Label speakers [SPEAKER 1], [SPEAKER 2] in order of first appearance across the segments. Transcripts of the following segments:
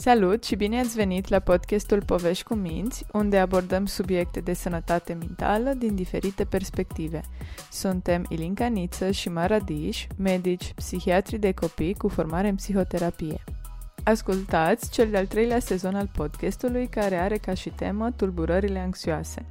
[SPEAKER 1] Salut și bine ați venit la podcastul Povești cu Minți, unde abordăm subiecte de sănătate mentală din diferite perspective. Suntem Ilinca Niță și Mara Diș, medici, psihiatri de copii cu formare în psihoterapie. Ascultați cel de-al treilea sezon al podcastului care are ca și temă tulburările anxioase.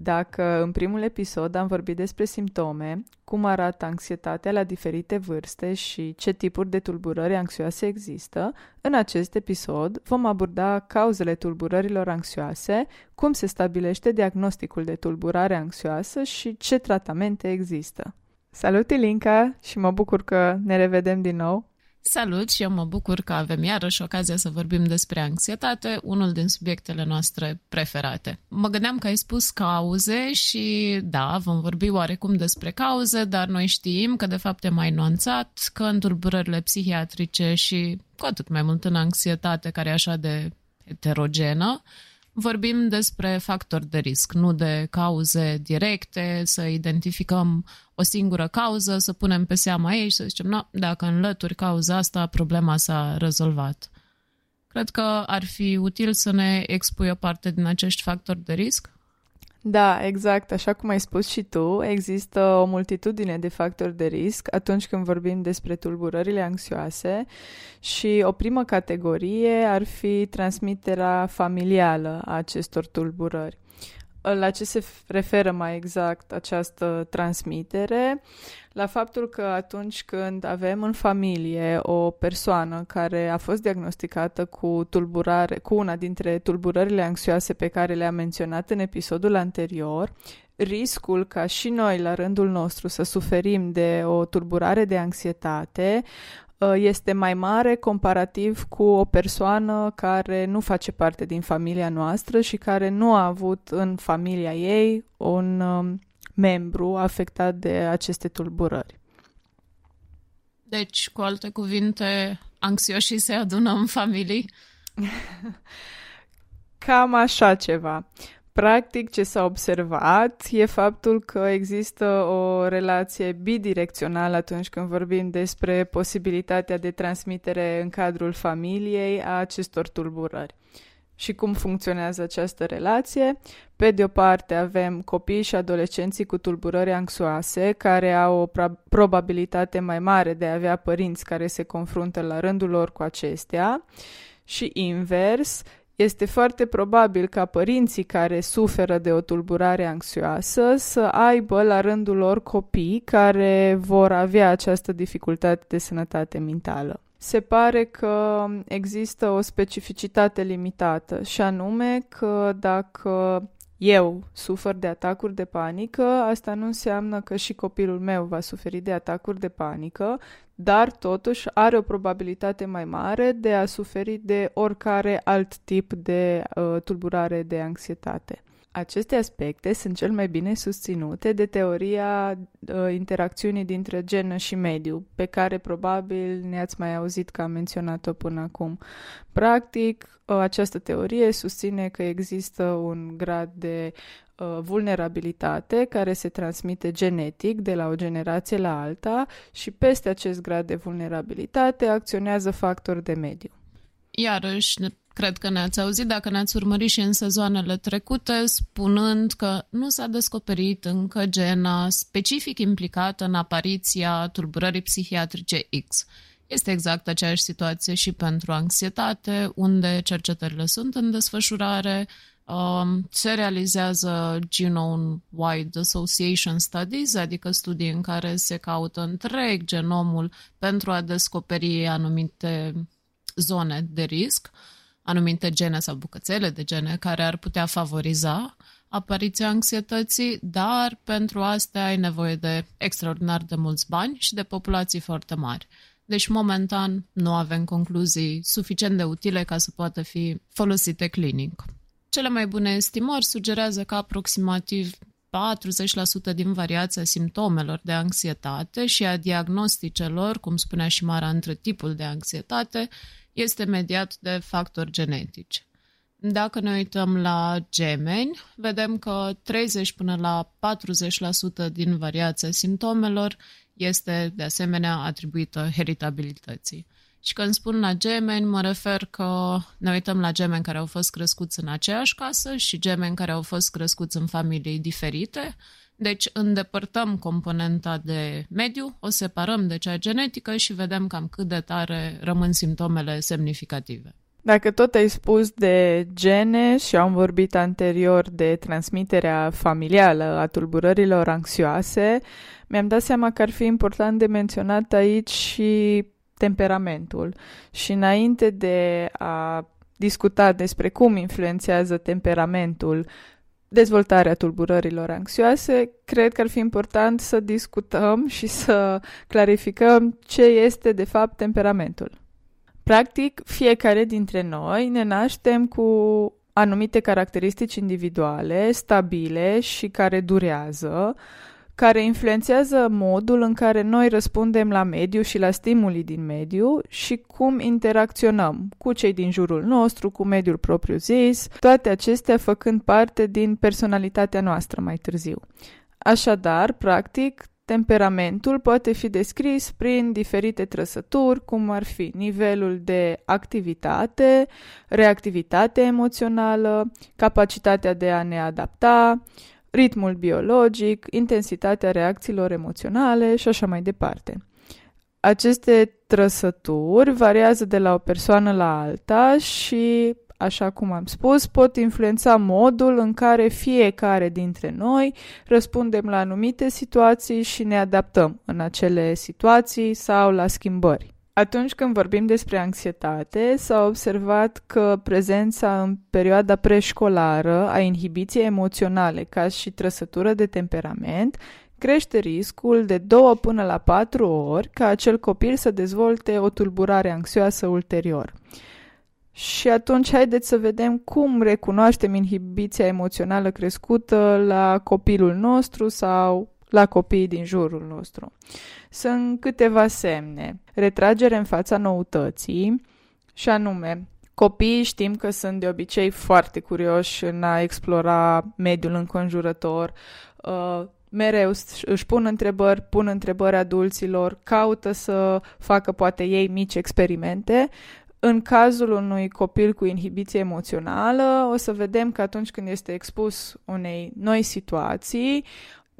[SPEAKER 1] Dacă în primul episod am vorbit despre simptome, cum arată anxietatea la diferite vârste și ce tipuri de tulburări anxioase există, în acest episod vom aborda cauzele tulburărilor anxioase, cum se stabilește diagnosticul de tulburare anxioasă și ce tratamente există. Salut, Ilinca, și mă bucur că ne revedem din nou.
[SPEAKER 2] Salut și eu mă bucur că avem iarăși ocazia să vorbim despre anxietate, unul din subiectele noastre preferate. Mă gândeam că ai spus cauze și da, vom vorbi oarecum despre cauze, dar noi știm că de fapt e mai nuanțat, că în tulburările psihiatrice și cu atât mai mult în anxietate care e așa de heterogenă, vorbim despre factori de risc, nu de cauze directe, să identificăm o singură cauză, să punem pe seama ei și să zicem, no, dacă înlături cauza asta, problema s-a rezolvat. Cred că ar fi util să ne expui o parte din acești factori de risc.
[SPEAKER 1] Da, exact. Așa cum ai spus și tu, există o multitudine de factori de risc atunci când vorbim despre tulburările anxioase și o primă categorie ar fi transmiterea familială a acestor tulburări. La ce se referă mai exact această transmitere? La faptul că atunci când avem în familie o persoană care a fost diagnosticată cu tulburare, cu una dintre tulburările anxioase pe care le-am menționat în episodul anterior, riscul ca și noi la rândul nostru să suferim de o tulburare de anxietate Uh, este mai mare comparativ cu o persoană care nu face parte din familia noastră și care nu a avut în familia ei un um, membru afectat de aceste tulburări.
[SPEAKER 2] Deci, cu alte cuvinte, anxioșii se adună în familii?
[SPEAKER 1] Cam așa ceva. Practic, ce s-a observat e faptul că există o relație bidirecțională atunci când vorbim despre posibilitatea de transmitere în cadrul familiei a acestor tulburări. Și cum funcționează această relație? Pe de o parte avem copii și adolescenții cu tulburări anxioase care au o probabilitate mai mare de a avea părinți care se confruntă la rândul lor cu acestea și invers, este foarte probabil ca părinții care suferă de o tulburare anxioasă să aibă la rândul lor copii care vor avea această dificultate de sănătate mentală. Se pare că există o specificitate limitată și anume că dacă eu sufăr de atacuri de panică, asta nu înseamnă că și copilul meu va suferi de atacuri de panică, dar totuși are o probabilitate mai mare de a suferi de oricare alt tip de uh, tulburare de anxietate. Aceste aspecte sunt cel mai bine susținute de teoria uh, interacțiunii dintre genă și mediu, pe care probabil ne-ați mai auzit că am menționat-o până acum. Practic, uh, această teorie susține că există un grad de uh, vulnerabilitate care se transmite genetic de la o generație la alta și peste acest grad de vulnerabilitate acționează factori de mediu.
[SPEAKER 2] Iarăși, Cred că ne-ați auzit dacă ne-ați urmărit și în sezoanele trecute, spunând că nu s-a descoperit încă gena specific implicată în apariția tulburării psihiatrice X. Este exact aceeași situație și pentru anxietate, unde cercetările sunt în desfășurare, um, se realizează Genome-Wide Association Studies, adică studii în care se caută întreg genomul pentru a descoperi anumite zone de risc. Uh, anumite gene sau bucățele de gene care ar putea favoriza apariția anxietății, dar pentru asta ai nevoie de extraordinar de mulți bani și de populații foarte mari. Deci, momentan, nu avem concluzii suficient de utile ca să poată fi folosite clinic. Cele mai bune estimări sugerează că aproximativ 40% din variația simptomelor de anxietate și a diagnosticelor, cum spunea și Mara, între tipul de anxietate, este mediat de factori genetici. Dacă ne uităm la gemeni, vedem că 30 până la 40% din variația simptomelor este de asemenea atribuită heritabilității. Și când spun la gemeni, mă refer că ne uităm la gemeni care au fost crescuți în aceeași casă și gemeni care au fost crescuți în familii diferite. Deci îndepărtăm componenta de mediu, o separăm de cea genetică și vedem cam cât de tare rămân simptomele semnificative.
[SPEAKER 1] Dacă tot ai spus de gene și am vorbit anterior de transmiterea familială a tulburărilor anxioase, mi-am dat seama că ar fi important de menționat aici și temperamentul. Și înainte de a discuta despre cum influențează temperamentul dezvoltarea tulburărilor anxioase, cred că ar fi important să discutăm și să clarificăm ce este de fapt temperamentul. Practic, fiecare dintre noi ne naștem cu anumite caracteristici individuale, stabile și care durează, care influențează modul în care noi răspundem la mediu și la stimulii din mediu și cum interacționăm cu cei din jurul nostru, cu mediul propriu-zis, toate acestea făcând parte din personalitatea noastră mai târziu. Așadar, practic, temperamentul poate fi descris prin diferite trăsături, cum ar fi nivelul de activitate, reactivitate emoțională, capacitatea de a ne adapta, ritmul biologic, intensitatea reacțiilor emoționale și așa mai departe. Aceste trăsături variază de la o persoană la alta și, așa cum am spus, pot influența modul în care fiecare dintre noi răspundem la anumite situații și ne adaptăm în acele situații sau la schimbări. Atunci când vorbim despre anxietate, s-a observat că prezența în perioada preșcolară a inhibiției emoționale ca și trăsătură de temperament crește riscul de 2 până la 4 ori ca acel copil să dezvolte o tulburare anxioasă ulterior. Și atunci haideți să vedem cum recunoaștem inhibiția emoțională crescută la copilul nostru sau la copiii din jurul nostru. Sunt câteva semne. Retragere în fața noutății și anume, Copiii știm că sunt de obicei foarte curioși în a explora mediul înconjurător, uh, mereu își pun întrebări, pun întrebări adulților, caută să facă poate ei mici experimente. În cazul unui copil cu inhibiție emoțională, o să vedem că atunci când este expus unei noi situații,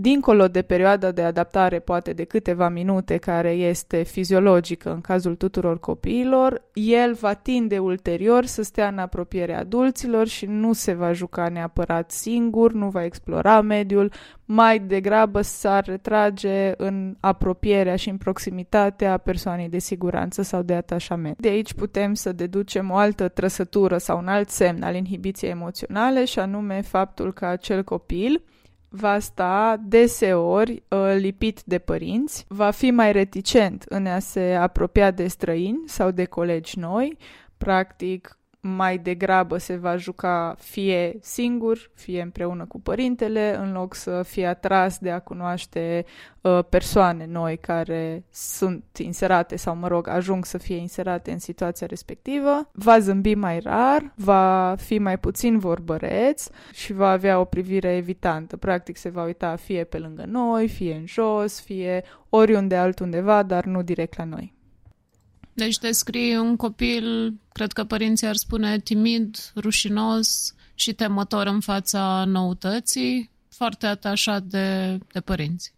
[SPEAKER 1] dincolo de perioada de adaptare, poate de câteva minute, care este fiziologică în cazul tuturor copiilor, el va tinde ulterior să stea în apropiere adulților și nu se va juca neapărat singur, nu va explora mediul, mai degrabă s-ar retrage în apropierea și în proximitatea persoanei de siguranță sau de atașament. De aici putem să deducem o altă trăsătură sau un alt semn al inhibiției emoționale și anume faptul că acel copil va sta deseori uh, lipit de părinți, va fi mai reticent în a se apropia de străini sau de colegi noi, practic mai degrabă se va juca fie singur, fie împreună cu părintele, în loc să fie atras de a cunoaște uh, persoane noi care sunt inserate sau, mă rog, ajung să fie inserate în situația respectivă. Va zâmbi mai rar, va fi mai puțin vorbăreț și va avea o privire evitantă. Practic se va uita fie pe lângă noi, fie în jos, fie oriunde altundeva, dar nu direct la noi.
[SPEAKER 2] Deci descrii un copil, cred că părinții ar spune timid, rușinos și temător în fața noutății, foarte atașat de, de părinți.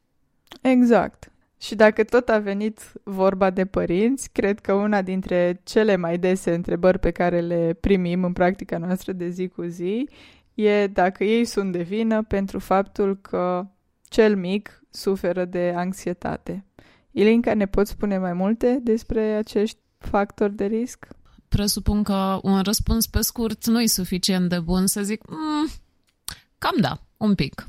[SPEAKER 1] Exact. Și dacă tot a venit vorba de părinți, cred că una dintre cele mai dese întrebări pe care le primim în practica noastră de zi cu zi e dacă ei sunt de vină pentru faptul că cel mic suferă de anxietate. Ilinca, ne poți spune mai multe despre acești factori de risc?
[SPEAKER 2] Presupun că un răspuns pe scurt nu e suficient de bun să zic, mm, cam da, un pic.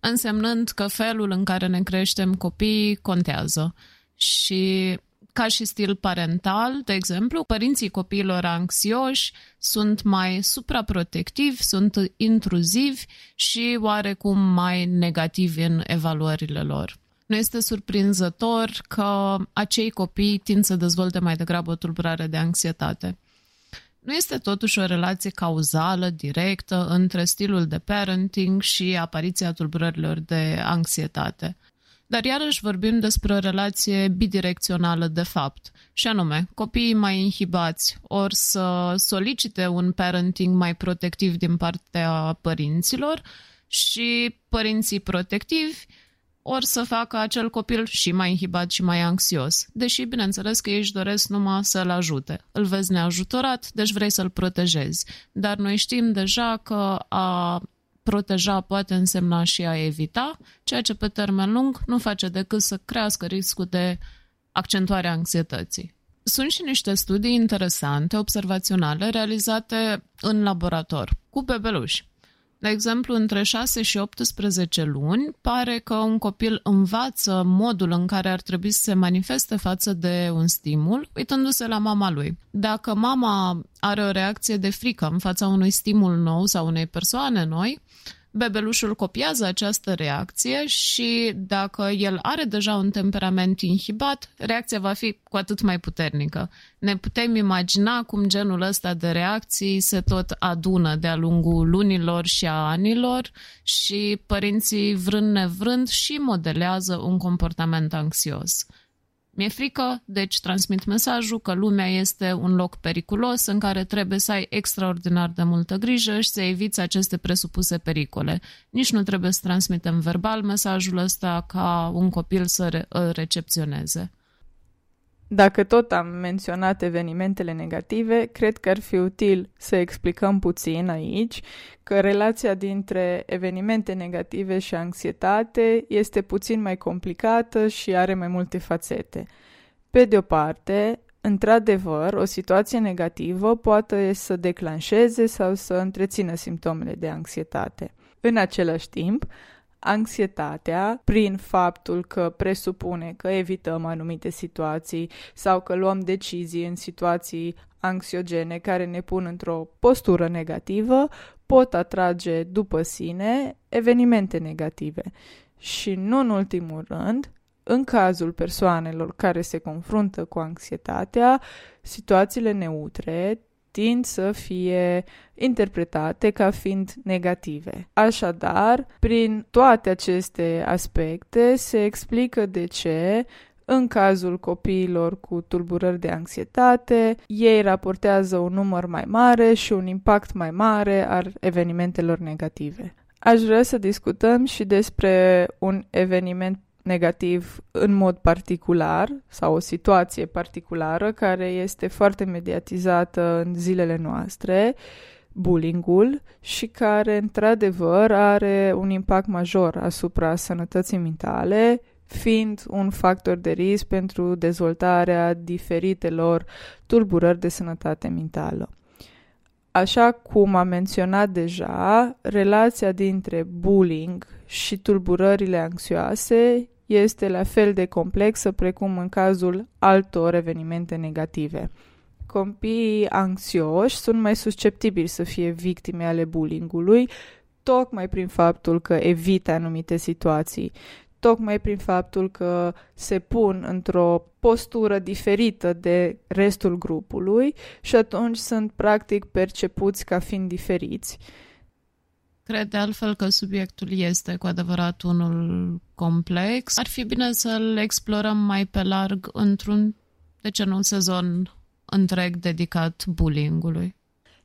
[SPEAKER 2] Însemnând că felul în care ne creștem copiii contează. Și ca și stil parental, de exemplu, părinții copiilor anxioși sunt mai supraprotectivi, sunt intruzivi și oarecum mai negativi în evaluările lor. Nu este surprinzător că acei copii tind să dezvolte mai degrabă o tulburare de anxietate. Nu este totuși o relație cauzală, directă, între stilul de parenting și apariția tulburărilor de anxietate. Dar iarăși vorbim despre o relație bidirecțională de fapt, și anume, copiii mai inhibați ori să solicite un parenting mai protectiv din partea părinților și părinții protectivi ori să facă acel copil și mai inhibat și mai anxios. Deși, bineînțeles că ei își doresc numai să-l ajute. Îl vezi neajutorat, deci vrei să-l protejezi. Dar noi știm deja că a proteja poate însemna și a evita, ceea ce pe termen lung nu face decât să crească riscul de accentuare a anxietății. Sunt și niște studii interesante, observaționale, realizate în laborator, cu bebeluși. De exemplu, între 6 și 18 luni, pare că un copil învață modul în care ar trebui să se manifeste față de un stimul, uitându-se la mama lui. Dacă mama are o reacție de frică în fața unui stimul nou sau unei persoane noi, bebelușul copiază această reacție și dacă el are deja un temperament inhibat, reacția va fi cu atât mai puternică. Ne putem imagina cum genul ăsta de reacții se tot adună de-a lungul lunilor și a anilor și părinții vrând nevrând și modelează un comportament anxios. Mi-e frică, deci transmit mesajul că lumea este un loc periculos în care trebuie să ai extraordinar de multă grijă și să eviți aceste presupuse pericole. Nici nu trebuie să transmitem verbal mesajul ăsta ca un copil să re- îl recepționeze.
[SPEAKER 1] Dacă tot am menționat evenimentele negative, cred că ar fi util să explicăm puțin aici că relația dintre evenimente negative și anxietate este puțin mai complicată și are mai multe fațete. Pe de o parte, într-adevăr, o situație negativă poate să declanșeze sau să întrețină simptomele de anxietate. În același timp, anxietatea prin faptul că presupune că evităm anumite situații sau că luăm decizii în situații anxiogene care ne pun într-o postură negativă, pot atrage după sine evenimente negative. Și nu în ultimul rând, în cazul persoanelor care se confruntă cu anxietatea, situațiile neutre tind să fie interpretate ca fiind negative. Așadar, prin toate aceste aspecte se explică de ce în cazul copiilor cu tulburări de anxietate, ei raportează un număr mai mare și un impact mai mare al evenimentelor negative. Aș vrea să discutăm și despre un eveniment negativ în mod particular sau o situație particulară care este foarte mediatizată în zilele noastre, bullyingul, și care într-adevăr are un impact major asupra sănătății mentale, fiind un factor de risc pentru dezvoltarea diferitelor tulburări de sănătate mentală. Așa cum am menționat deja, relația dintre bullying și tulburările anxioase este la fel de complexă precum în cazul altor evenimente negative. Copiii anxioși sunt mai susceptibili să fie victime ale bullyingului, tocmai prin faptul că evită anumite situații, tocmai prin faptul că se pun într-o postură diferită de restul grupului și atunci sunt practic percepuți ca fiind diferiți.
[SPEAKER 2] Cred de altfel că subiectul este cu adevărat unul complex. Ar fi bine să-l explorăm mai pe larg într-un, de ce nu, un sezon întreg dedicat bullyingului.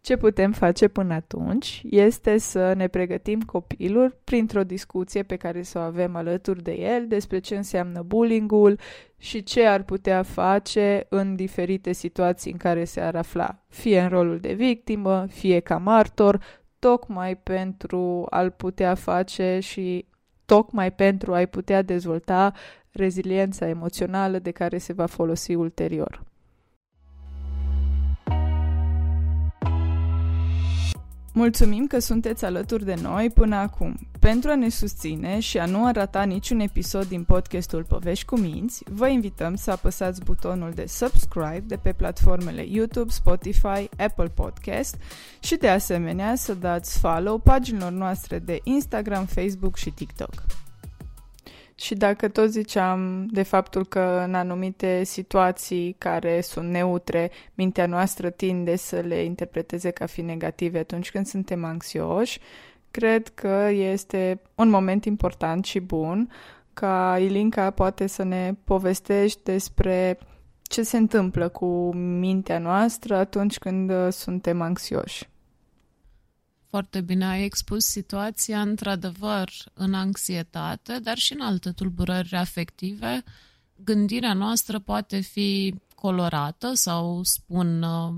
[SPEAKER 1] Ce putem face până atunci este să ne pregătim copilul printr-o discuție pe care să o avem alături de el despre ce înseamnă bullyingul și ce ar putea face în diferite situații în care se ar afla, fie în rolul de victimă, fie ca martor, tocmai pentru a-l putea face și tocmai pentru a-i putea dezvolta reziliența emoțională de care se va folosi ulterior. Mulțumim că sunteți alături de noi până acum. Pentru a ne susține și a nu rata niciun episod din podcastul Povești cu Minți, vă invităm să apăsați butonul de subscribe de pe platformele YouTube, Spotify, Apple Podcast și de asemenea să dați follow paginilor noastre de Instagram, Facebook și TikTok. Și dacă tot ziceam de faptul că în anumite situații care sunt neutre, mintea noastră tinde să le interpreteze ca fi negative atunci când suntem anxioși, cred că este un moment important și bun ca Ilinca poate să ne povestești despre ce se întâmplă cu mintea noastră atunci când uh, suntem anxioși.
[SPEAKER 2] Foarte bine ai expus situația, într-adevăr, în anxietate, dar și în alte tulburări afective. Gândirea noastră poate fi colorată sau, spun uh,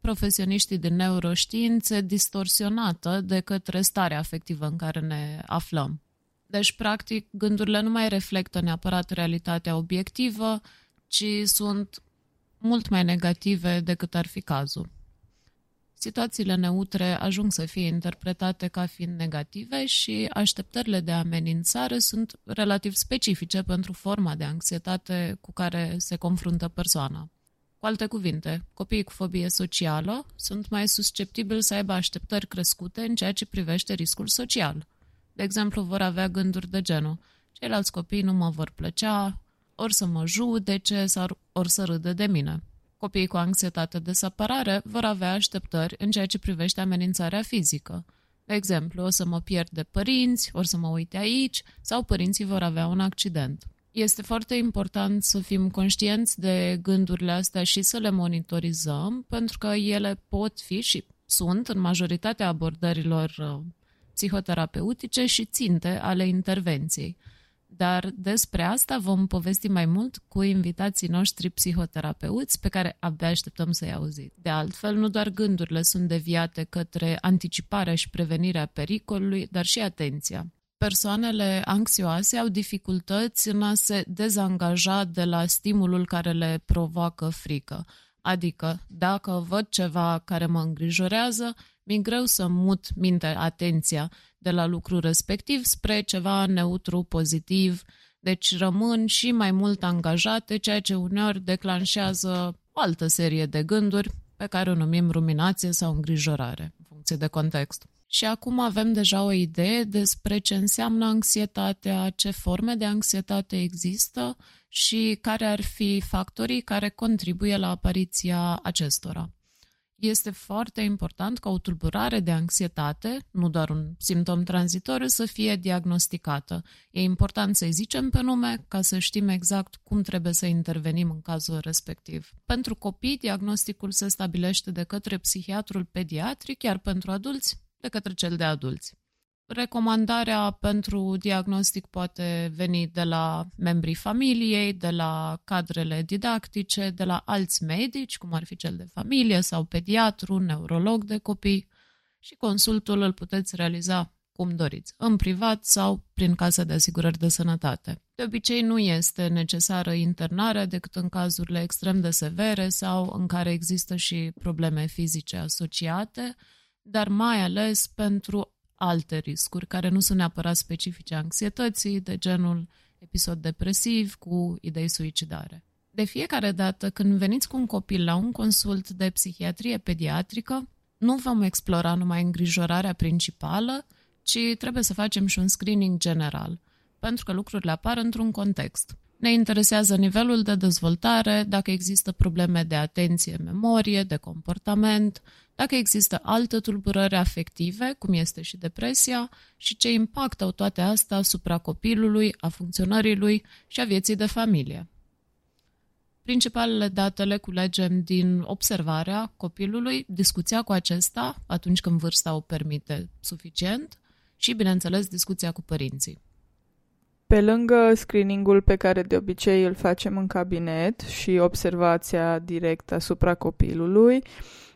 [SPEAKER 2] profesioniștii de neuroștiințe, distorsionată de către starea afectivă în care ne aflăm. Deci, practic, gândurile nu mai reflectă neapărat realitatea obiectivă, ci sunt mult mai negative decât ar fi cazul. Situațiile neutre ajung să fie interpretate ca fiind negative și așteptările de amenințare sunt relativ specifice pentru forma de anxietate cu care se confruntă persoana. Cu alte cuvinte, copiii cu fobie socială sunt mai susceptibili să aibă așteptări crescute în ceea ce privește riscul social. De exemplu, vor avea gânduri de genul ceilalți copii nu mă vor plăcea, ori să mă judece sau ori să râdă de mine. Copiii cu anxietate de separare vor avea așteptări în ceea ce privește amenințarea fizică. De exemplu, o să mă pierd de părinți, ori să mă uite aici, sau părinții vor avea un accident. Este foarte important să fim conștienți de gândurile astea și să le monitorizăm, pentru că ele pot fi și sunt în majoritatea abordărilor uh, psihoterapeutice și ținte ale intervenției. Dar despre asta vom povesti mai mult cu invitații noștri psihoterapeuți pe care abia așteptăm să-i auziți. De altfel, nu doar gândurile sunt deviate către anticiparea și prevenirea pericolului, dar și atenția. Persoanele anxioase au dificultăți în a se dezangaja de la stimulul care le provoacă frică. Adică, dacă văd ceva care mă îngrijorează, mi-e greu să mut mintea, atenția de la lucru respectiv spre ceva neutru, pozitiv, deci rămân și mai mult angajate, ceea ce uneori declanșează o altă serie de gânduri pe care o numim ruminație sau îngrijorare, în funcție de context. Și acum avem deja o idee despre ce înseamnă anxietatea, ce forme de anxietate există și care ar fi factorii care contribuie la apariția acestora. Este foarte important ca o tulburare de anxietate, nu doar un simptom tranzitoriu, să fie diagnosticată. E important să-i zicem pe nume ca să știm exact cum trebuie să intervenim în cazul respectiv. Pentru copii, diagnosticul se stabilește de către psihiatrul pediatric, iar pentru adulți, de către cel de adulți. Recomandarea pentru diagnostic poate veni de la membrii familiei, de la cadrele didactice, de la alți medici, cum ar fi cel de familie sau pediatru, neurolog de copii și consultul îl puteți realiza cum doriți, în privat sau prin casă de asigurări de sănătate. De obicei nu este necesară internarea decât în cazurile extrem de severe sau în care există și probleme fizice asociate, dar mai ales pentru alte riscuri care nu sunt neapărat specifice anxietății, de genul episod depresiv cu idei suicidare. De fiecare dată când veniți cu un copil la un consult de psihiatrie pediatrică, nu vom explora numai îngrijorarea principală, ci trebuie să facem și un screening general, pentru că lucrurile apar într-un context. Ne interesează nivelul de dezvoltare, dacă există probleme de atenție, memorie, de comportament, dacă există alte tulburări afective, cum este și depresia, și ce impact au toate astea asupra copilului, a funcționării lui și a vieții de familie. Principalele date le culegem din observarea copilului, discuția cu acesta atunci când vârsta o permite suficient și, bineînțeles, discuția cu părinții.
[SPEAKER 1] Pe lângă screeningul pe care de obicei îl facem în cabinet și observația directă asupra copilului,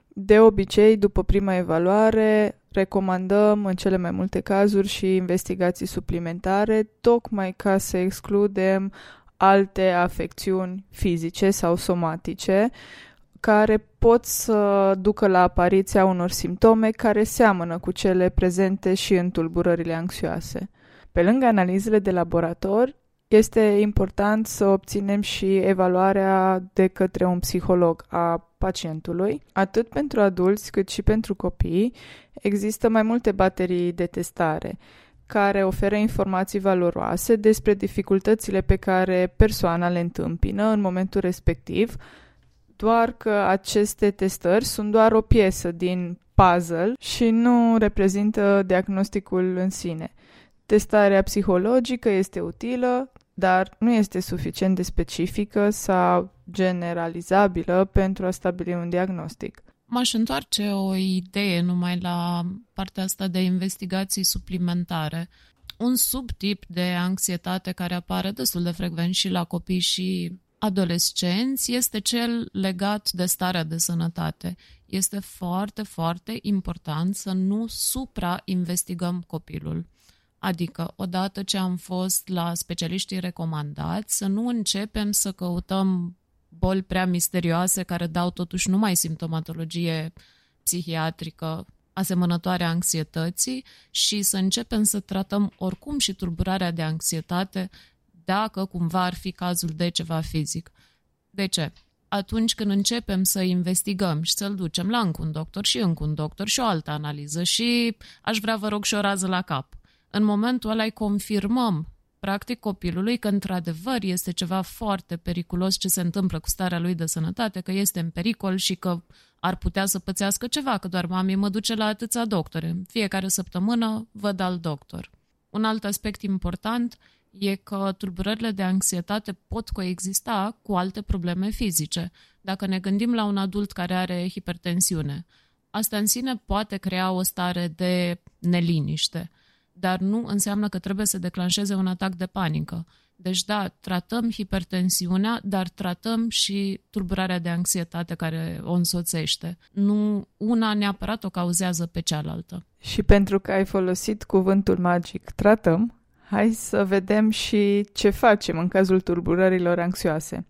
[SPEAKER 1] de obicei, după prima evaluare, recomandăm în cele mai multe cazuri și investigații suplimentare, tocmai ca să excludem alte afecțiuni fizice sau somatice care pot să ducă la apariția unor simptome care seamănă cu cele prezente și în tulburările anxioase. Pe lângă analizele de laborator, este important să obținem și evaluarea de către un psiholog a pacientului. Atât pentru adulți cât și pentru copii există mai multe baterii de testare care oferă informații valoroase despre dificultățile pe care persoana le întâmpină în momentul respectiv, doar că aceste testări sunt doar o piesă din puzzle și nu reprezintă diagnosticul în sine. Testarea psihologică este utilă, dar nu este suficient de specifică sau generalizabilă pentru a stabili un diagnostic.
[SPEAKER 2] M-aș întoarce o idee numai la partea asta de investigații suplimentare. Un subtip de anxietate care apare destul de frecvent și la copii și adolescenți este cel legat de starea de sănătate. Este foarte, foarte important să nu suprainvestigăm copilul. Adică, odată ce am fost la specialiștii recomandați, să nu începem să căutăm boli prea misterioase care dau totuși numai simptomatologie psihiatrică asemănătoare anxietății și să începem să tratăm oricum și tulburarea de anxietate dacă cumva ar fi cazul de ceva fizic. De ce? Atunci când începem să investigăm și să-l ducem la încă un doctor și încă un doctor și o altă analiză și aș vrea, vă rog, și o rază la cap. În momentul ăla îi confirmăm practic copilului că într-adevăr este ceva foarte periculos ce se întâmplă cu starea lui de sănătate, că este în pericol și că ar putea să pățească ceva, că doar mami mă duce la atâția doctori. În fiecare săptămână văd al doctor. Un alt aspect important e că tulburările de anxietate pot coexista cu alte probleme fizice. Dacă ne gândim la un adult care are hipertensiune, asta în sine poate crea o stare de neliniște dar nu înseamnă că trebuie să declanșeze un atac de panică. Deci da, tratăm hipertensiunea, dar tratăm și tulburarea de anxietate care o însoțește. Nu una neapărat o cauzează pe cealaltă.
[SPEAKER 1] Și pentru că ai folosit cuvântul magic tratăm, hai să vedem și ce facem în cazul tulburărilor anxioase.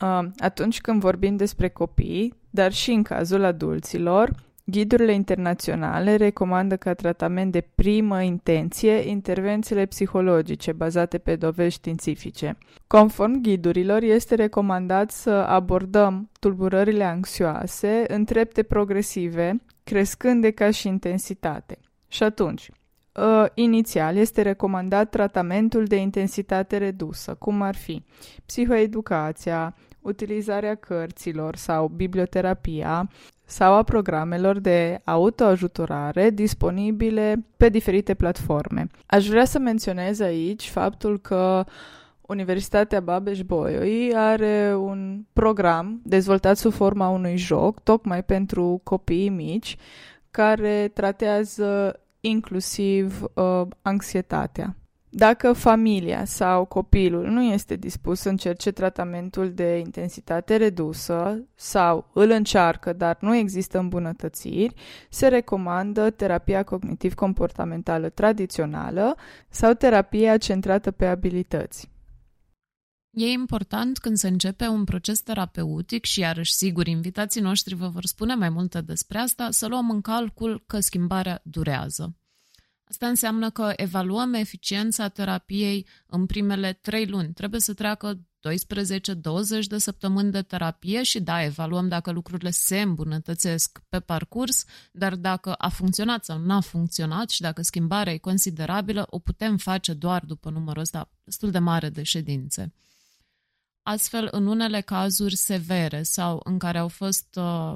[SPEAKER 1] Uh, atunci când vorbim despre copii, dar și în cazul adulților, Ghidurile internaționale recomandă ca tratament de primă intenție intervențiile psihologice bazate pe dovezi științifice. Conform ghidurilor, este recomandat să abordăm tulburările anxioase în trepte progresive, crescând de ca și intensitate. Și atunci, Uh, inițial este recomandat tratamentul de intensitate redusă, cum ar fi psihoeducația, utilizarea cărților sau biblioterapia sau a programelor de autoajutorare disponibile pe diferite platforme. Aș vrea să menționez aici faptul că Universitatea Babeș-Bolyai are un program dezvoltat sub forma unui joc, tocmai pentru copiii mici, care tratează inclusiv uh, anxietatea. Dacă familia sau copilul nu este dispus să încerce tratamentul de intensitate redusă sau îl încearcă, dar nu există îmbunătățiri, se recomandă terapia cognitiv-comportamentală tradițională sau terapia centrată pe abilități.
[SPEAKER 2] E important când se începe un proces terapeutic și iarăși sigur invitații noștri vă vor spune mai multe despre asta, să luăm în calcul că schimbarea durează. Asta înseamnă că evaluăm eficiența terapiei în primele trei luni. Trebuie să treacă 12-20 de săptămâni de terapie și da, evaluăm dacă lucrurile se îmbunătățesc pe parcurs, dar dacă a funcționat sau nu a funcționat și dacă schimbarea e considerabilă, o putem face doar după numărul ăsta destul de mare de ședințe. Astfel, în unele cazuri severe sau în care au fost uh,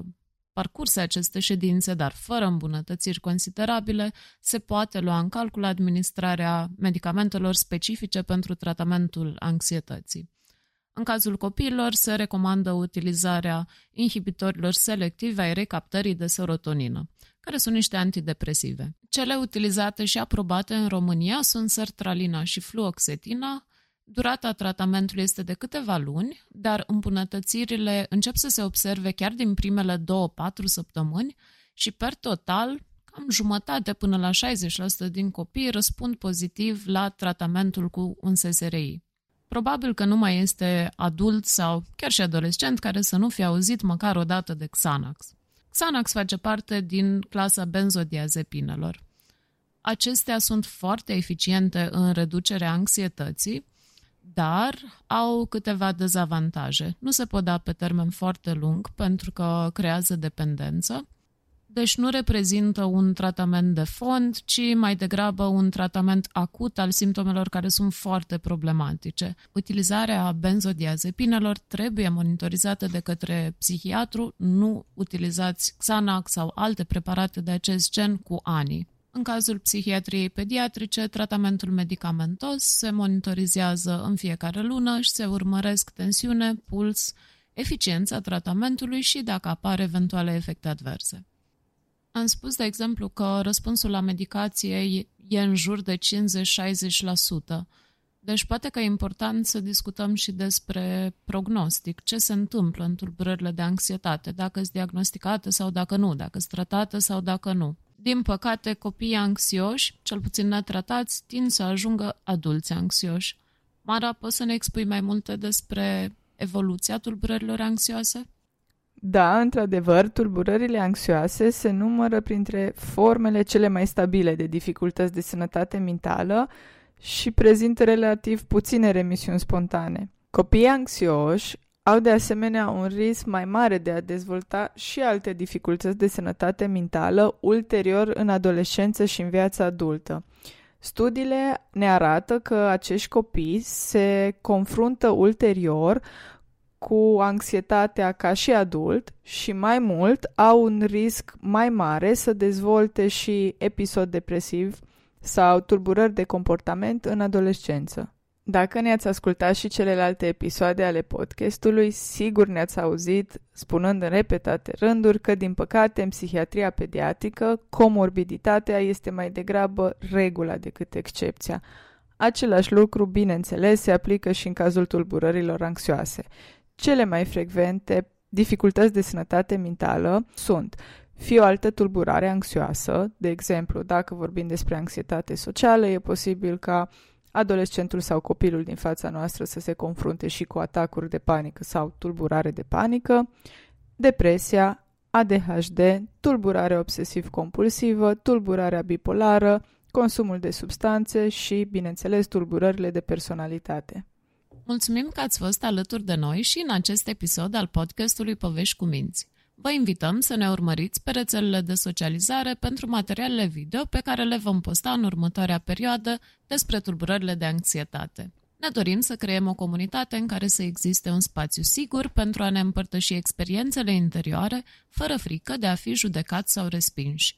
[SPEAKER 2] parcurse aceste ședințe, dar fără îmbunătățiri considerabile, se poate lua în calcul administrarea medicamentelor specifice pentru tratamentul anxietății. În cazul copiilor, se recomandă utilizarea inhibitorilor selective ai recaptării de serotonină, care sunt niște antidepresive. Cele utilizate și aprobate în România sunt sertralina și fluoxetina, Durata tratamentului este de câteva luni, dar îmbunătățirile încep să se observe chiar din primele 2-4 săptămâni și, per total, cam jumătate până la 60% din copii răspund pozitiv la tratamentul cu un SSRI. Probabil că nu mai este adult sau chiar și adolescent care să nu fi auzit măcar o dată de Xanax. Xanax face parte din clasa benzodiazepinelor. Acestea sunt foarte eficiente în reducerea anxietății, dar au câteva dezavantaje. Nu se pot da pe termen foarte lung pentru că creează dependență, deci nu reprezintă un tratament de fond, ci mai degrabă un tratament acut al simptomelor care sunt foarte problematice. Utilizarea benzodiazepinelor trebuie monitorizată de către psihiatru, nu utilizați Xanax sau alte preparate de acest gen cu ani. În cazul psihiatriei pediatrice, tratamentul medicamentos se monitorizează în fiecare lună și se urmăresc tensiune, puls, eficiența tratamentului și dacă apar eventuale efecte adverse. Am spus, de exemplu, că răspunsul la medicație e în jur de 50-60%. Deci poate că e important să discutăm și despre prognostic, ce se întâmplă în tulburările de anxietate, dacă sunt diagnosticate sau dacă nu, dacă sunt tratate sau dacă nu. Din păcate, copiii anxioși, cel puțin netratați, tind să ajungă adulți anxioși. Mara, poți să ne expui mai multe despre evoluția tulburărilor anxioase?
[SPEAKER 1] Da, într-adevăr, tulburările anxioase se numără printre formele cele mai stabile de dificultăți de sănătate mentală și prezintă relativ puține remisiuni spontane. Copiii anxioși au de asemenea un risc mai mare de a dezvolta și alte dificultăți de sănătate mentală ulterior în adolescență și în viața adultă. Studiile ne arată că acești copii se confruntă ulterior cu anxietatea ca și adult și mai mult au un risc mai mare să dezvolte și episod depresiv sau tulburări de comportament în adolescență. Dacă ne-ați ascultat și celelalte episoade ale podcastului, sigur ne-ați auzit spunând în repetate rânduri că, din păcate, în psihiatria pediatrică, comorbiditatea este mai degrabă regula decât excepția. Același lucru, bineînțeles, se aplică și în cazul tulburărilor anxioase. Cele mai frecvente dificultăți de sănătate mentală sunt fie o altă tulburare anxioasă, de exemplu, dacă vorbim despre anxietate socială, e posibil ca adolescentul sau copilul din fața noastră să se confrunte și cu atacuri de panică sau tulburare de panică, depresia, ADHD, tulburare obsesiv-compulsivă, tulburarea bipolară, consumul de substanțe și, bineînțeles, tulburările de personalitate.
[SPEAKER 2] Mulțumim că ați fost alături de noi și în acest episod al podcastului Povești cu Minți. Vă invităm să ne urmăriți pe rețelele de socializare pentru materialele video pe care le vom posta în următoarea perioadă despre tulburările de anxietate. Ne dorim să creăm o comunitate în care să existe un spațiu sigur pentru a ne împărtăși experiențele interioare, fără frică de a fi judecați sau respinși.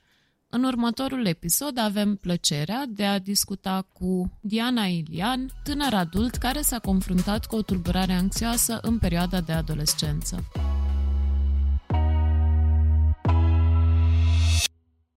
[SPEAKER 2] În următorul episod avem plăcerea de a discuta cu Diana Ilian, tânăr adult care s-a confruntat cu o tulburare anxioasă în perioada de adolescență.